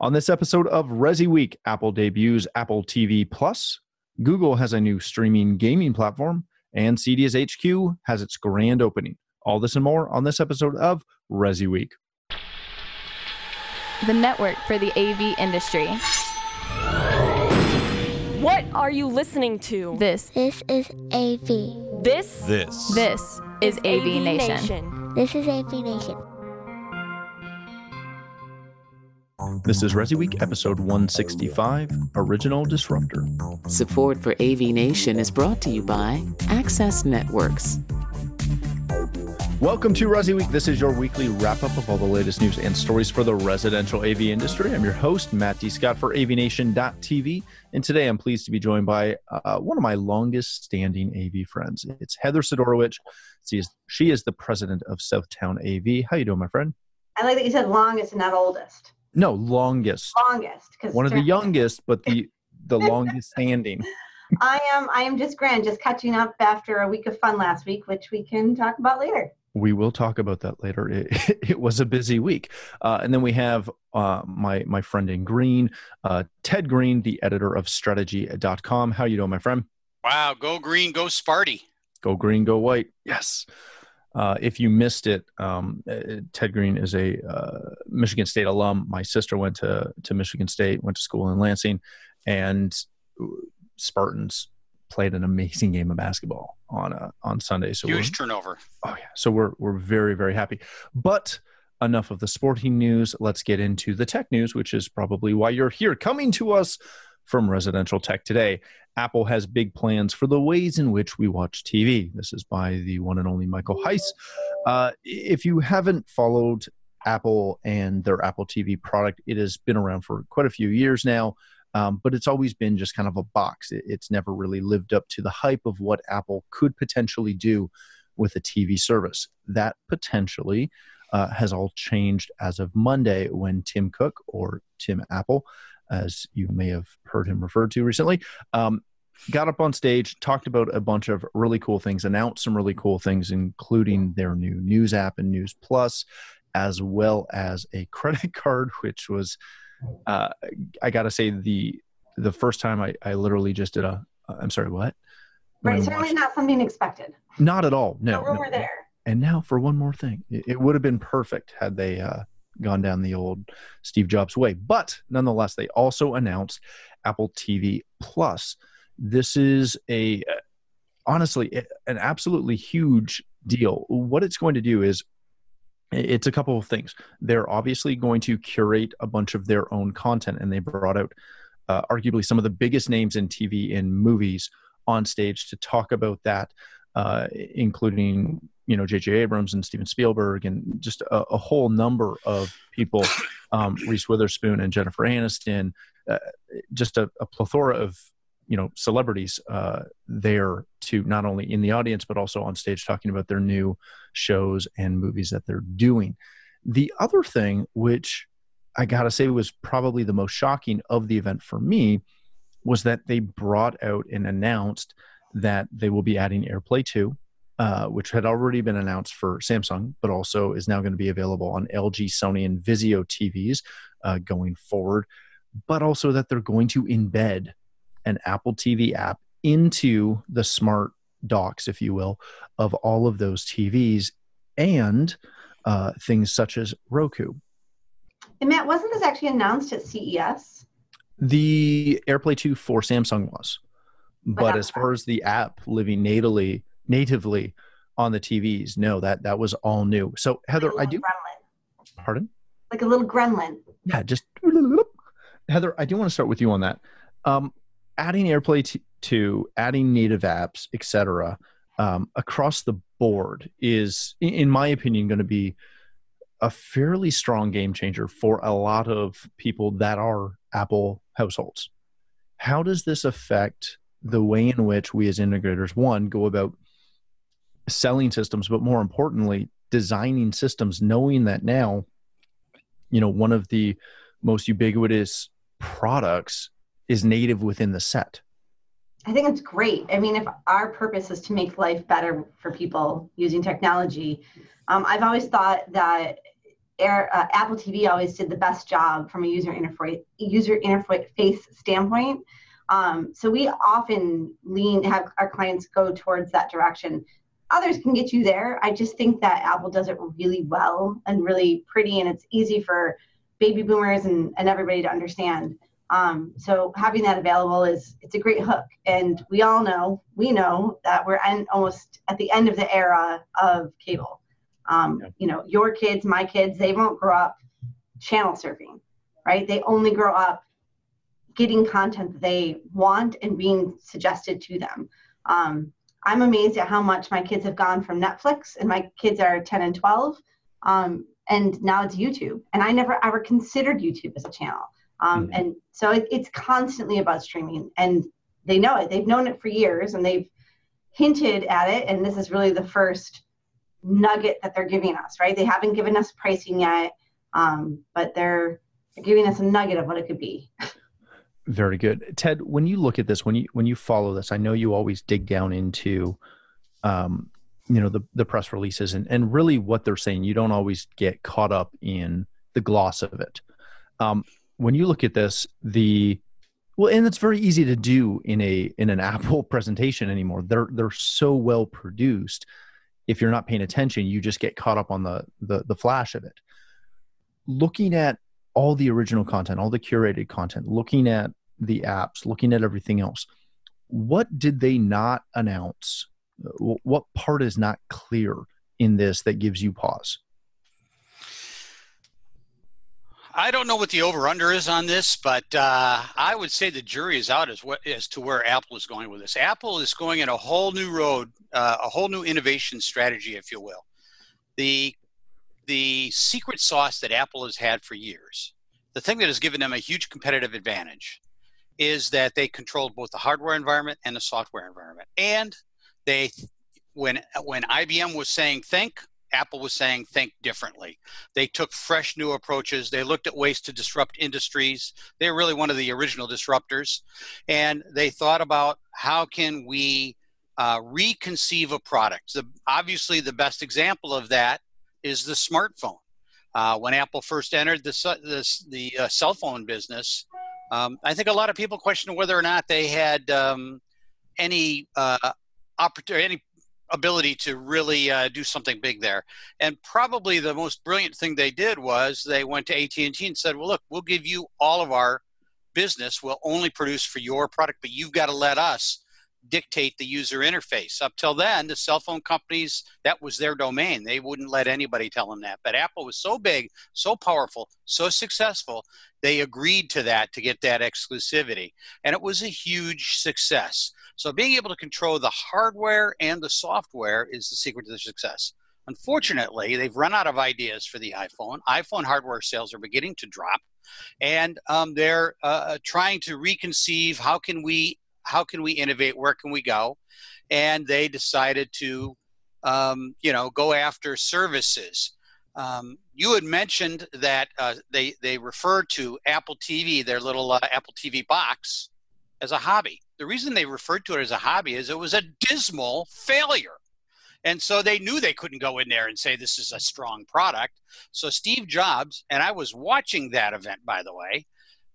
On this episode of Resi Week, Apple debuts Apple TV Plus, Google has a new streaming gaming platform, and CEDIA HQ has its grand opening. All this and more on this episode of Resi Week. The network for the AV industry. What are you listening to? This This is AV. This This. this is AV, Nation. This is AV Nation. This is Resi Week, episode 165, Original Disruptor. Support for AV Nation is brought to you by Access Networks. Welcome to Resi Week. This is your weekly wrap up of all the latest news and stories for the residential AV industry. I'm your host, Matt D. Scott for AVNation.tv. And today I'm pleased to be joined by uh, one of my longest standing AV friends. It's Heather Sidorowicz. She is, she is the president of Southtown AV. How you doing, my friend? I like that you said longest and not oldest. No, longest. Longest, because One of the youngest, but the the longest standing. I am. I am just grand, just catching up after a week of fun last week, which we can talk about later. We will talk about that later. It, it was a busy week, uh, and then we have uh, my my friend in green, uh, Ted Green, the editor of Strata-gee.com. How you doing, my friend? Wow, go green, go Sparty. Go green, go white. Yes. Uh, if you missed it, um, uh, Ted Green is a uh, Michigan State alum. My sister went to to Michigan State, went to school in Lansing, and Spartans played an amazing game of basketball on uh, on Sunday. So Huge turnover. Oh yeah. So we're we're very very happy. But enough of the sporting news. Let's get into the tech news, which is probably why you're here. Coming to us from Residential Tech today, Apple has big plans for the ways in which we watch TV. This is by the one and only Michael Heiss. Uh, if you haven't followed Apple and their Apple TV product, it has been around for quite a few years now. Um, but it's always been just kind of a box. It, it's never really lived up to the hype of what Apple could potentially do with a TV service. That potentially uh, has all changed as of Monday when Tim Cook or Tim Apple, as you may have heard him referred to recently, um, got up on stage, talked about a bunch of really cool things, announced some really cool things, including their new news app and News Plus, as well as a credit card, which was, uh, I got to say, the the first time I, I literally just did a, I'm sorry, what? Right, certainly watched- not something expected. not at all. No, no. we're there. And now for one more thing, it, it would have been perfect had they uh, gone down the old Steve Jobs way. But nonetheless, they also announced Apple TV Plus. This is a honestly an absolutely huge deal. What it's going to do is it's a couple of things. They're obviously going to curate a bunch of their own content, and they brought out uh, arguably some of the biggest names in TV and movies on stage to talk about that, uh, including you know J.J. Abrams and Steven Spielberg and just a, a whole number of people, um, Reese Witherspoon and Jennifer Aniston, uh, just a, a plethora of you know celebrities uh, there to not only in the audience but also on stage talking about their new shows and movies that they're doing. The other thing, which I gotta say was probably the most shocking of the event for me, was that they brought out and announced that they will be adding AirPlay 2, uh, which had already been announced for Samsung, but also is now going to be available on LG, Sony, and Vizio TVs uh, going forward. But also that they're going to embed an Apple TV app into the smart docks, if you will, of all of those TVs and uh, things such as Roku. And Matt, wasn't this actually announced at CES? The AirPlay 2 for Samsung was. But not as far as the app living natively natively on the TVs, no, that that was all new. So Heather, Like I do Gremlin. pardon? Like a little gremlin. Yeah, just Heather, I do want to start with you on that. Um, adding AirPlay t- to adding native apps, etc., um, across the board is, in my opinion, going to be a fairly strong game changer for a lot of people that are Apple households. How does this affect the way in which we as integrators, one, go about selling systems, but more importantly, designing systems, knowing that now, you know, one of the most ubiquitous products is native within the set. I think it's great. I mean, if our purpose is to make life better for people using technology, um, I've always thought that Air, uh, Apple TV always did the best job from a user interface user interface standpoint. Um, so we often lean have our clients go towards that direction. Others can get you there. I just think that Apple does it really well and really pretty, and it's easy for baby boomers and, and everybody to understand. Um, so having that available is it's a great hook. And we all know, we know that we're en- almost at the end of the era of cable. Um, yeah. You know, your kids, my kids, they won't grow up channel surfing, right? They only grow up getting content that they want and being suggested to them. Um, I'm amazed at how much my kids have gone from Netflix, and my kids are 10 and 12, um, and now it's YouTube. And I never ever considered YouTube as a channel. Um, mm-hmm. And so it, it's constantly about streaming, and they know it. They've known it for years, and they've hinted at it. And this is really the first nugget that they're giving us, right? They haven't given us pricing yet, um, but they're, they're giving us a nugget of what it could be. Very good, Ted. When you look at this, when you when you follow this, I know you always dig down into, um, you know, the the press releases and and really what they're saying. You don't always get caught up in the gloss of it. Um, when you look at this, the well, and it's very easy to do in a in an Apple presentation anymore. They're they're so well produced. If you're not paying attention, you just get caught up on the the, the flash of it. Looking at all the original content, all the curated content, looking at the apps, looking at everything else, what did they not announce? What part is not clear in this that gives you pause? I don't know what the over under is on this, but uh, I would say the jury is out as what as to where Apple is going with this. Apple is going in a whole new road, uh, a whole new innovation strategy, if you will. The the secret sauce that Apple has had for years, the thing that has given them a huge competitive advantage, is that they controlled both the hardware environment and the software environment. And they, when when IBM was saying think, Apple was saying think differently. They took fresh new approaches. They looked at ways to disrupt industries. They're really one of the original disruptors. And they thought about how can we uh, reconceive a product. The, obviously, the best example of that is the smartphone. Uh, when Apple first entered the, the, the uh, cell phone business, um, I think a lot of people questioned whether or not they had um, any uh, opportunity, any ability to really uh, do something big there. And probably the most brilliant thing they did was they went to AT&T and said, "Well, look, we'll give you all of our business. We'll only produce for your product, but you've got to let us dictate the user interface. Up till then, the cell phone companies, that was their domain. They wouldn't let anybody tell them that. But Apple was so big, so powerful, so successful, they agreed to that to get that exclusivity. And it was a huge success. So being able to control the hardware and the software is the secret to the success. Unfortunately, they've run out of ideas for the iPhone. iPhone hardware sales are beginning to drop, and um, they're uh, trying to reconceive how can we how can we innovate? Where can we go? And they decided to, um, you know, go after services. Um, you had mentioned that uh, they they referred to Apple TV, their little uh, Apple TV box, as a hobby. The reason they referred to it as a hobby is it was a dismal failure. And so they knew they couldn't go in there and say this is a strong product. So Steve Jobs, and I was watching that event, by the way,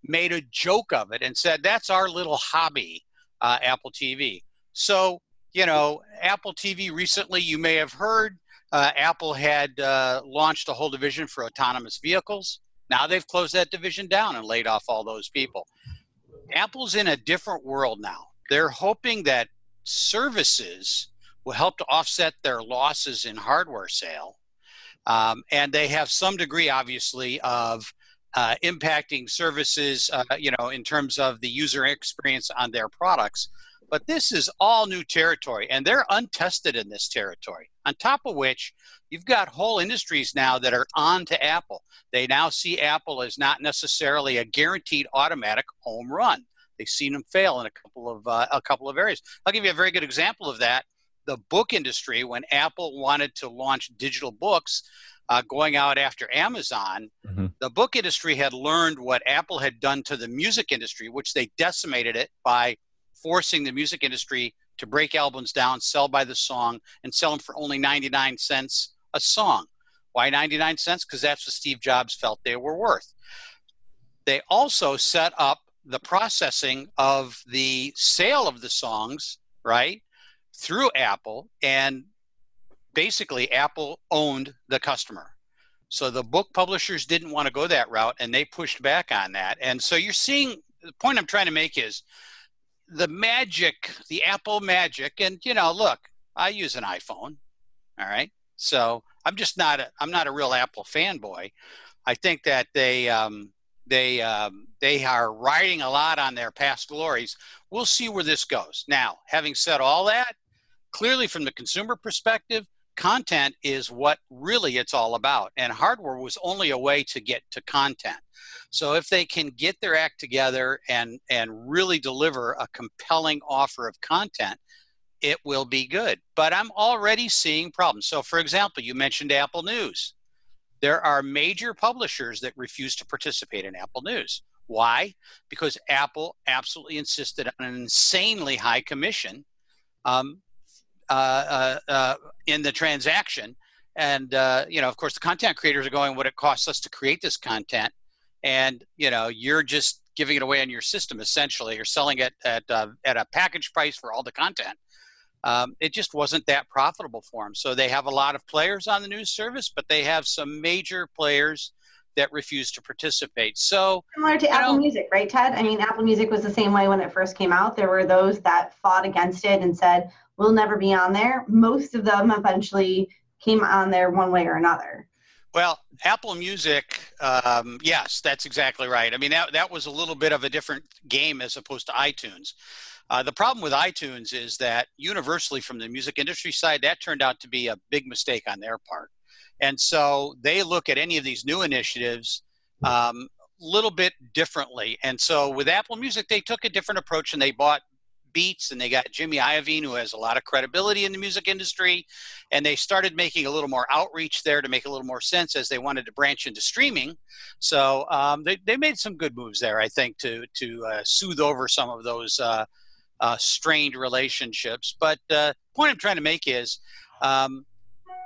made a joke of it and said, That's our little hobby uh, Apple TV. So, you know, Apple TV recently, you may have heard, uh, Apple had uh, launched a whole division for autonomous vehicles. Now they've closed that division down and laid off all those people. Apple's in a different world now. They're hoping that services will help to offset their losses in hardware sale. Um, and they have some degree, obviously, of uh, impacting services, uh, you know, in terms of the user experience on their products. But this is all new territory, and they're untested in this territory. On top of which, you've got whole industries now that are on to Apple. They now see Apple as not necessarily a guaranteed automatic home run. They've seen them fail in a couple of uh, a couple of areas. I'll give you a very good example of that. The book industry, when Apple wanted to launch digital books, uh, going out after Amazon, mm-hmm. the book industry had learned what Apple had done to the music industry, which they decimated it by forcing the music industry to break albums down, sell by the song, and sell them for only 99 cents a song. Why 99 cents? Because that's what Steve Jobs felt they were worth. They also set up the processing of the sale of the songs, right, through Apple. And basically, Apple owned the customer. So the book publishers didn't want to go that route and they pushed back on that. And so you're seeing the point I'm trying to make is the magic, the Apple magic. And, you know, look, I use an iPhone. All right. So I'm just not a, I'm not a real Apple fanboy. I think that they, um, they, um, they are riding a lot on their past glories. We'll see where this goes. Now, having said all that, clearly from the consumer perspective, content is what really it's all about and hardware was only a way to get to content. So if they can get their act together and and really deliver a compelling offer of content it will be good. But i'm already seeing problems. So for example you mentioned apple news. There are major publishers that refuse to participate in apple news. Why? Because apple absolutely insisted on an insanely high commission um, Uh, uh, uh, in the transaction. And you know, of course, the content creators are going what it costs us to create this content, and you know, you're just giving it away on your system essentially. You're selling it at at a package price for all the content. Um, it just wasn't that profitable for them. So they have a lot of players on the news service, but they have some major players that refuse to participate. So similar to Apple know, Music, right, Ted? I mean, Apple Music was the same way when it first came out. There were those that fought against it and said, will never be on there. Most of them eventually came on there one way or another. Well, Apple Music, um, yes, that's exactly right. I mean, that, that was a little bit of a different game as opposed to iTunes. Uh, the problem with iTunes is that universally, from the music industry side, that turned out to be a big mistake on their part. And so they look at any of these new initiatives a um, little bit differently. And so with Apple Music, they took a different approach and they bought Beats, and they got Jimmy Iovine, who has a lot of credibility in the music industry, and they started making a little more outreach there to make a little more sense as they wanted to branch into streaming. So um, they they made some good moves there, I think, to to uh, soothe over some of those uh, uh, strained relationships. But uh, point I'm trying to make is. Um,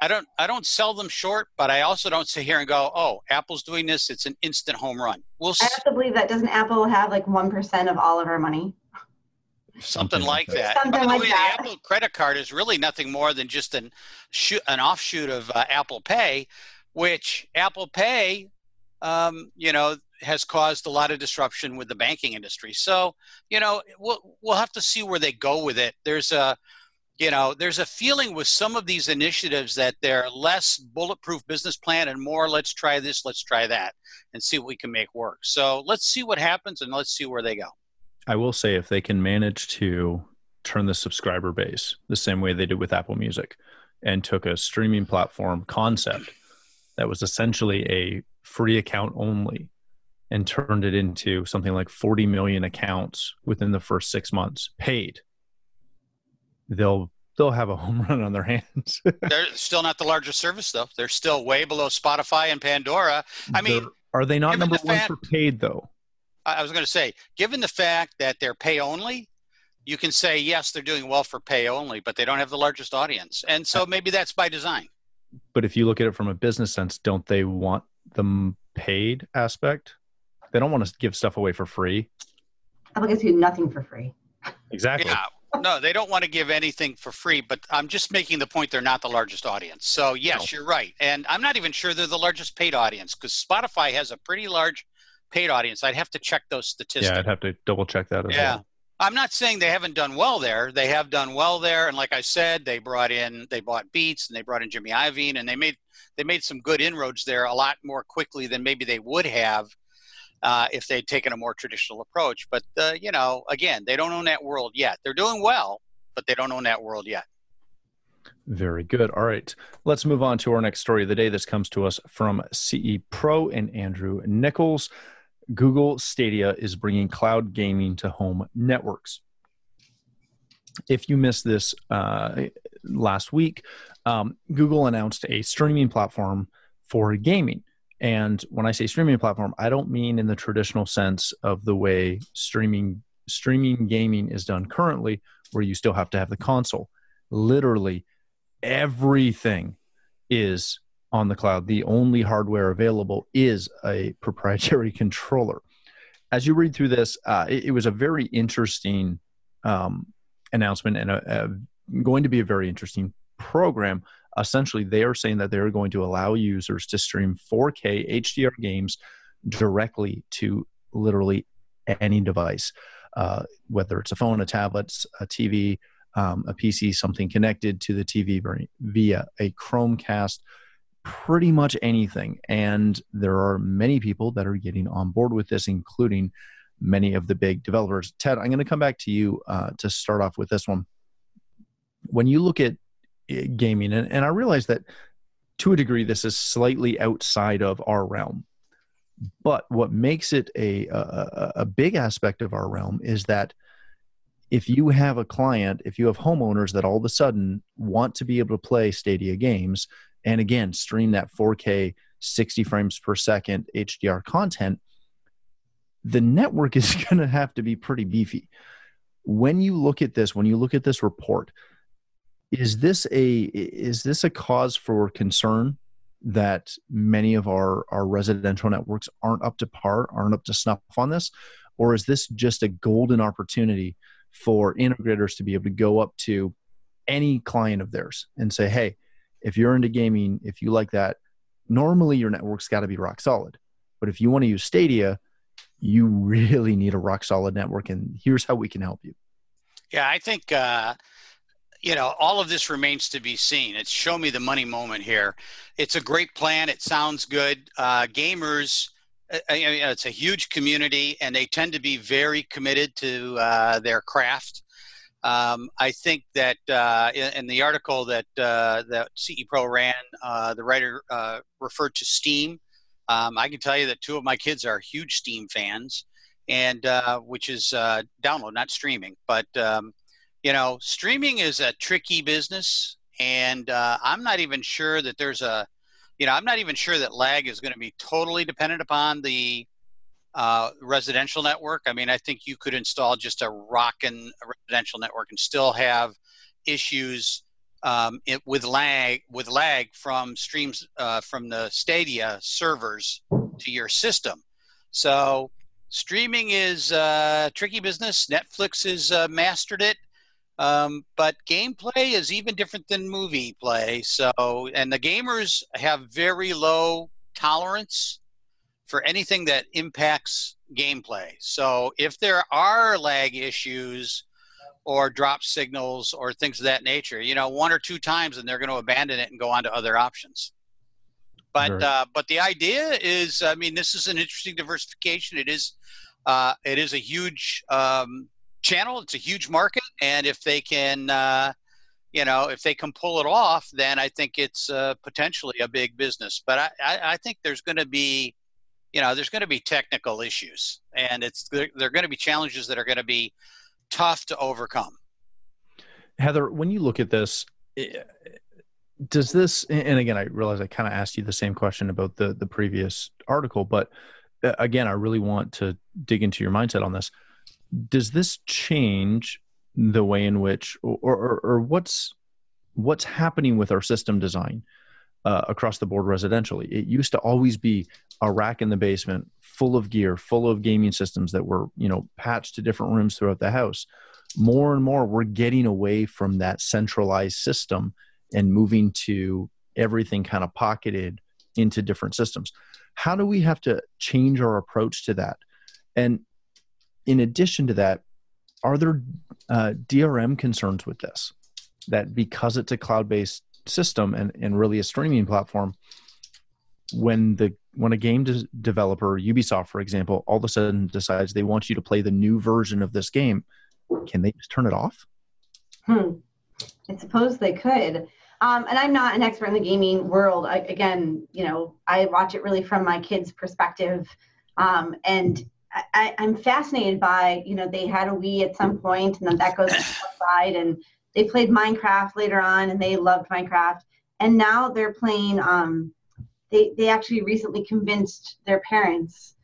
I don't I don't sell them short, but I also don't sit here and go, "Oh, Apple's doing this; it's an instant home run." We'll I have to believe that doesn't Apple have like one percent of all of our money? Something, like that. Something By the like way, that. the Apple credit card is really nothing more than just an an offshoot of uh, Apple Pay, which Apple Pay, um, you know, has caused a lot of disruption with the banking industry. So, you know, we'll we'll have to see where they go with it. There's a you know, there's a feeling with some of these initiatives that they're less bulletproof business plan and more let's try this, let's try that, and see what we can make work. So let's see what happens and let's see where they go. I will say if they can manage to turn the subscriber base the same way they did with Apple Music and took a streaming platform concept that was essentially a free account only and turned it into something like 40 million accounts within the first 6 months paid they'll they'll have a home run on their hands. They're still not the largest service though. They're still way below Spotify and Pandora. I mean they're, are they not number the 1 for paid though I was going to say, given the fact that they're pay only, you can say yes, they're doing well for pay only, but they don't have the largest audience, and so maybe that's by design. But if you look at it from a business sense, don't they want the paid aspect? They don't want to give stuff away for free. I guess do nothing for free. Exactly. Yeah. No, they don't want to give anything for free, but I'm just making the point they're not the largest audience. So, yes, no. you're right. And I'm not even sure they're the largest paid audience because Spotify has a pretty large paid audience. I'd have to check those statistics. Yeah, I'd have to double check that as yeah. well. I'm not saying they haven't done well there. They have done well there, and like I said, they brought in they bought Beats and they brought in Jimmy Iovine, and they made they made some good inroads there a lot more quickly than maybe they would have uh, if they'd taken a more traditional approach. But uh, you know, again, they don't own that world yet. They're doing well, but they don't own that world yet. Very good. All right. Let's move on to our next story of the day. This comes to us from CE Pro and Andrew Nichols. Google Stadia is bringing cloud gaming to home networks. If you missed this uh, last week, um, Google announced a streaming platform for gaming. And when I say streaming platform, I don't mean in the traditional sense of the way streaming streaming gaming is done currently, where you still have to have the console. Literally, everything is on the cloud. The only hardware available is a proprietary controller. As you read through this, uh, it, it, was a very interesting um, announcement and a, a, going to be a very interesting program. Essentially, they are saying that they are going to allow users to stream 4K HDR games directly to literally any device, uh, whether it's a phone, a tablet, a TV, um, a PC, something connected to the TV via a Chromecast, pretty much anything. And there are many people that are getting on board with this, including many of the big developers. Ted, I'm going to come back to you uh, to start off with this one. When you look at eh, gaming, and, and I realize that to a degree, this is slightly outside of our realm. But what makes it a, a, a big aspect of our realm is that if you have a client, if you have homeowners that all of a sudden want to be able to play Stadia games, and again, stream that 4K 60 frames per second HDR content, the network is going to have to be pretty beefy. When you look at this, when you look at this report, is this a is this a cause for concern that many of our our residential networks aren't up to par, aren't up to snuff on this, or is this just a golden opportunity for integrators to be able to go up to any client of theirs and say, hey, if you're into gaming, if you like that, normally your network's got to be rock solid. But if you want to use Stadia, you really need a rock solid network. And here's how we can help you. Yeah, I think, uh, you know, all of this remains to be seen. It's show me the money moment here. It's a great plan. It sounds good. Uh, gamers I mean, it's a huge community, and they tend to be very committed to uh, their craft. Um, I think that uh, in, in, the article that uh, that CE Pro ran, uh, the writer uh, referred to Steam. Um, I can tell you that two of my kids are huge Steam fans, and uh, which is download, not streaming. But um, you know, streaming is a tricky business, and I'm not even sure that there's a you know, I'm not even sure that lag is going to be totally dependent upon the uh, residential network. I mean, I think you could install just a rockin' residential network and still have issues um, it, with lag with lag from streams uh, from the Stadia servers to your system. So streaming is uh, tricky business. Netflix has uh, mastered it. Um, but gameplay is even different than movie play. So, and the gamers have very low tolerance for anything that impacts gameplay. So, if there are lag issues or drop signals or things of that nature, you know, one or two times, and they're going to abandon it and go on to other options. But uh, but the idea is, I mean, this is an interesting diversification. It is uh, it is a huge um, channel. It's a huge market, and if they can, uh, you know, if they can pull it off, then I think it's uh, potentially a big business. But I, I, I think there's going to be, you know, there's going to be technical issues, and it's there, there are going to be challenges that are going to be tough to overcome. Heather, when you look at this, does this? And again, I realize I kind of asked you the same question about the the previous article, but uh, again, I really want to dig into your mindset on this does this change the way in which or, or, or what's what's happening with our system design uh, across the board residentially it used to always be a rack in the basement full of gear full of gaming systems that were you know patched to different rooms throughout the house. More and more we're getting away from that centralized system and moving to everything kind of pocketed into different systems. How do we have to change our approach to that? And in addition to that, are there uh, DRM concerns with this? That because it's a cloud based system and, and really a streaming platform, when the when a game de- developer, Ubisoft for example, all of a sudden decides they want you to play the new version of this game, can they just turn it off? Hmm. I suppose they could. Um, and I'm not an expert in the gaming world. I, again, you know, I watch it really from my kids' perspective. Um, and I, am fascinated by, you know, they had a Wii at some point and then that goes aside and they played Minecraft later on and they loved Minecraft. And now they're playing, um, they, they actually recently convinced their parents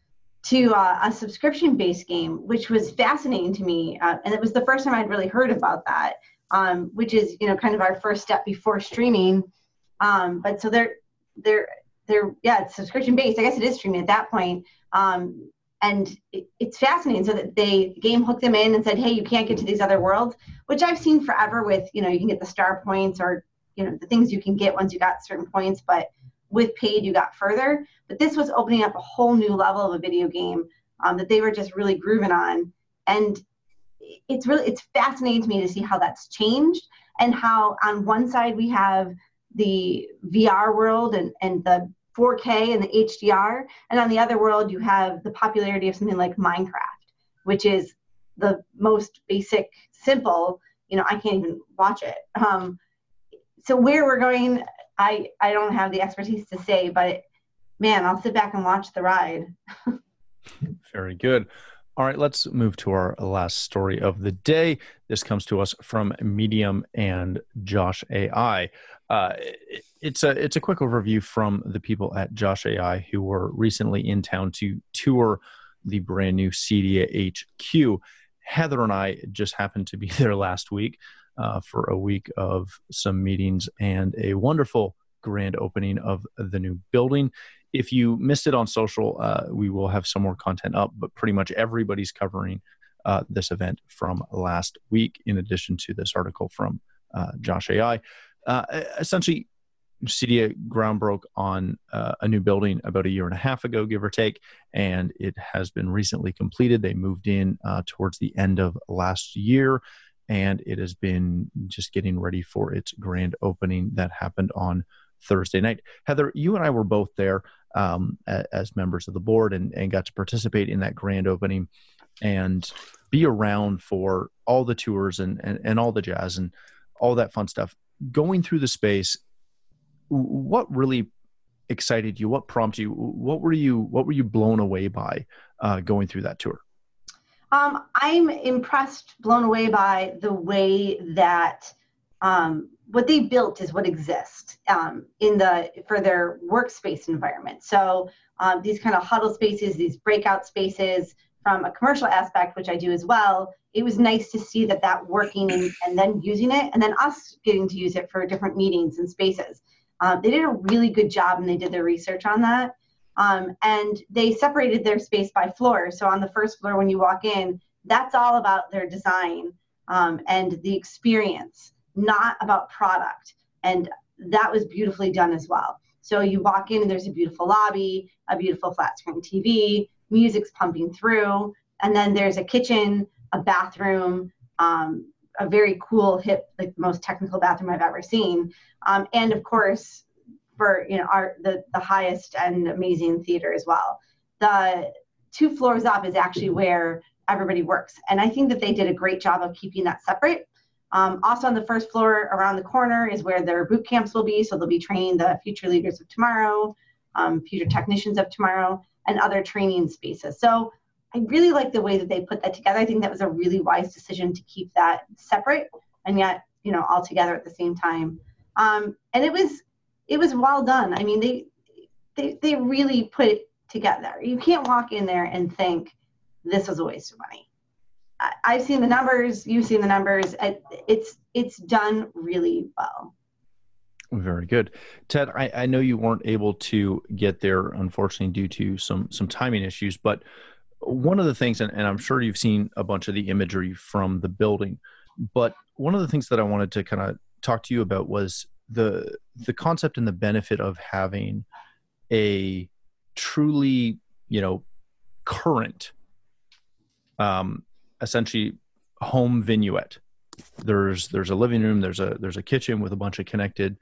to uh, a subscription based game, which was fascinating to me. Uh, and it was the first time I'd really heard about that, um, which is, you know, kind of our first step before streaming. Um, but so they're, they're they're yeah, it's subscription based. I guess it is streaming at that point. Um, and it, it's fascinating. So that they the game hooked them in and said, hey, you can't get to these other worlds, which I've seen forever. With you know, you can get the star points or you know the things you can get once you got certain points, but with paid you got further. But this was opening up a whole new level of a video game um, that they were just really grooving on, and it's really it's fascinating to me to see how that's changed and how on one side we have the VR world and, and the 4K and the HDR, and on the other world you have the popularity of something like Minecraft, which is the most basic, simple. You know, I can't even watch it. Um, so where we're going, I I don't have the expertise to say, but man, I'll sit back and watch the ride. Very good. All right, let's move to our last story of the day. This comes to us from Medium and Josh AI. Uh, it's a it's a quick overview from the people at Josh AI who were recently in town to tour the brand new CEDIA HQ. Heather and I just happened to be there last week uh, for a week of some meetings and a wonderful grand opening of the new building if you missed it on social, uh, we will have some more content up, but pretty much everybody's covering uh, this event from last week, in addition to this article from uh, Josh AI. Uh, essentially, Cedia ground broke on uh, a new building about a year and a half ago, give or take, and it has been recently completed. They moved in uh, towards the end of last year, and it has been just getting ready for its grand opening that happened on Thursday night. Heather, you and I were both there um, as members of the board and, and got to participate in that grand opening and be around for all the tours and, and, and all the jazz and all that fun stuff. Going through the space, what really excited you? What prompted you? What were you What were you blown away by uh, going through that tour? Um, I'm impressed, blown away by the way that um, what they built is what exists um, in the for their workspace environment. So um, these kind of huddle spaces, these breakout spaces, from a commercial aspect, which I do as well, it was nice to see that that working and, and then using it, and then us getting to use it for different meetings and spaces. Um, they did a really good job, and they did their research on that. Um, and they separated their space by floor. So on the first floor, when you walk in, that's all about their design um, and the experience not about product. And that was beautifully done as well. So you walk in and there's a beautiful lobby, a beautiful flat screen TV, music's pumping through, and then there's a kitchen, a bathroom, um, a very cool, hip, like the most technical bathroom I've ever seen, um, and of course, for you know our the the highest and amazing theater as well. The two floors up is actually where everybody works, and I think that they did a great job of keeping that separate. Um, also on the first floor around the corner is where their boot camps will be. So they'll be training the future leaders of tomorrow, um, future technicians of tomorrow, and other training spaces. So I really like the way that they put that together. I think that was a really wise decision to keep that separate and yet, you know, all together at the same time. Um, and it was it was well done. I mean, they they they really put it together. You can't walk in there and think this was a waste of money. I've seen the numbers. You've seen the numbers. It's it's done really well. Very good, Ted. I, I know you weren't able to get there, unfortunately, due to some some timing issues. But one of the things, and, and I'm sure you've seen a bunch of the imagery from the building, but one of the things that I wanted to kind of talk to you about was the the concept and the benefit of having a truly, you know, current um, essentially home vignette. There's there's a living room, there's a there's a kitchen with a bunch of connected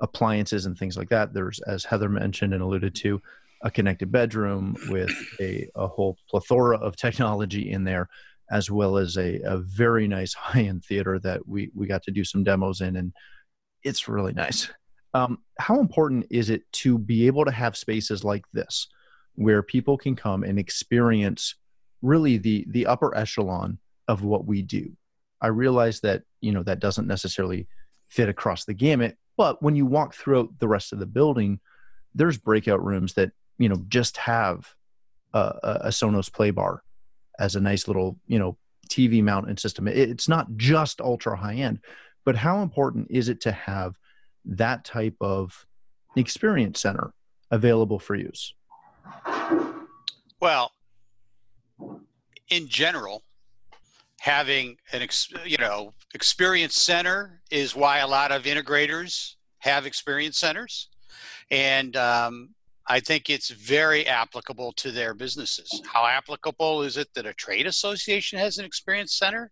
appliances and things like that. There's as Heather mentioned and alluded to, a connected bedroom with a, a whole plethora of technology in there, as well as a, a very nice high-end theater that we we got to do some demos in, and it's really nice. Um, how important is it to be able to have spaces like this, where people can come and experience really the the upper echelon of what we do. I realize that you know that doesn't necessarily fit across the gamut, but when you walk throughout the rest of the building, there's breakout rooms that you know just have a, a Sonos play bar as a nice little you know TV mounted system. It's not just ultra high end, but how important is it to have that type of experience center available for use? Well, in general, having an ex, you know experience center is why a lot of integrators have experience centers, and um, I think it's very applicable to their businesses. How applicable is it that a trade association has an experience center?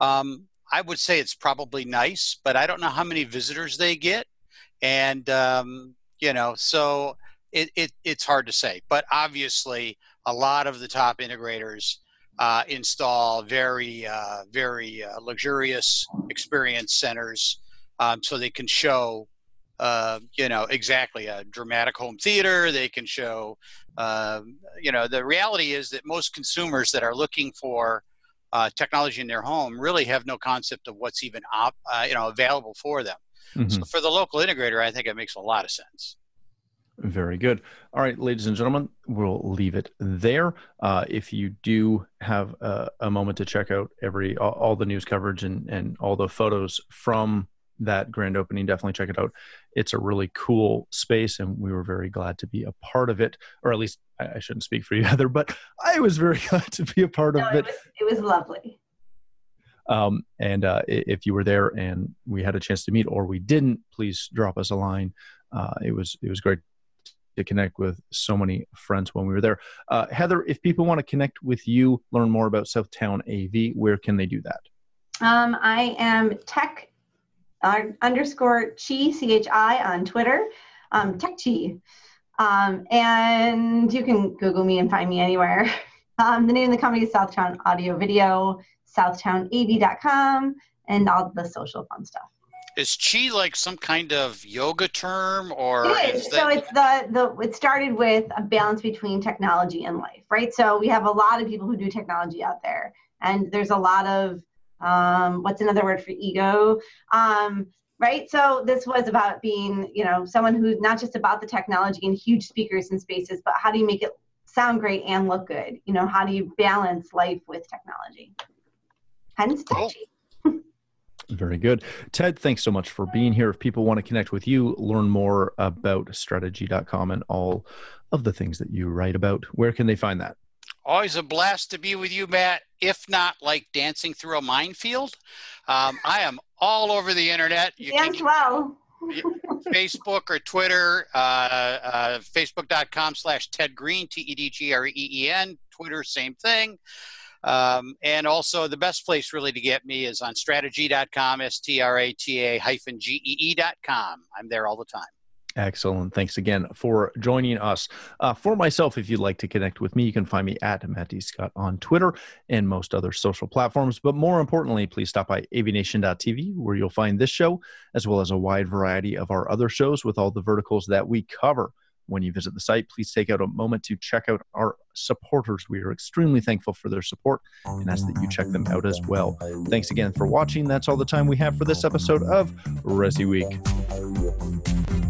Um, I would say it's probably nice, but I don't know how many visitors they get, and um, you know, so it, it it's hard to say. But obviously, a lot of the top integrators uh, install very uh, very uh, luxurious experience centers, um, so they can show. Uh, you know exactly a dramatic home theater they can show um, you know the reality is that most consumers that are looking for uh, technology in their home really have no concept of what's even op, uh, you know available for them. Mm-hmm. So for the local integrator, I think it makes a lot of sense. Very good. All right, ladies and gentlemen, we'll leave it there. Uh, if you do have a, a, moment to check out every all, all, the news coverage and and all the photos from that grand opening, definitely check it out. It's a really cool space, and we were very glad to be a part of it, or at least I, I shouldn't speak for you, Heather, but I was very glad to be a part no, of it. It was, it was lovely. Um, and uh, if you were there and we had a chance to meet, or we didn't, please drop us a line. Uh, it was it was great to connect with so many friends when we were there. Uh, Heather, if people want to connect with you, learn more about Southtown AV, where can they do that? Um, I am tech underscore chi c h i on Twitter, um, tech chi, um, and you can Google me and find me anywhere. Um, the name of the company is Southtown Audio Video, SouthtownAV.com, and all the social fun stuff. Is chi like some kind of yoga term, or it is. is that... so it's the the it started with a balance between technology and life, right? So we have a lot of people who do technology out there, and there's a lot of um, what's another word for ego um, right so this was about being you know someone who's not just about the technology and huge speakers and spaces but how do you make it sound great and look good you know how do you balance life with technology hence cool. Very good. Ted, thanks so much for being here. If people want to connect with you, learn more about strata-gee.com and all of the things that you write about, where can they find that? Always a blast to be with you, Matt. If not like dancing through a minefield, um, I am all over the internet. You Dance can, well. Facebook or Twitter, uh, uh, facebook.com slash Ted Green, T E D G R E E N. Twitter, same thing. Um, and also, the best place really to get me is on strata-gee.com, S T R A T A hyphen G E E.com. I'm there all the time. Excellent. Thanks again for joining us. Uh, for myself, if you'd like to connect with me, you can find me at Matt D. Scott on Twitter and most other social platforms. But more importantly, please stop by avnation.tv where you'll find this show as well as a wide variety of our other shows with all the verticals that we cover when you visit the site. Please take out a moment to check out our supporters. We are extremely thankful for their support and ask that you check them out as well. Thanks again for watching. That's all the time we have for this episode of Resi Week.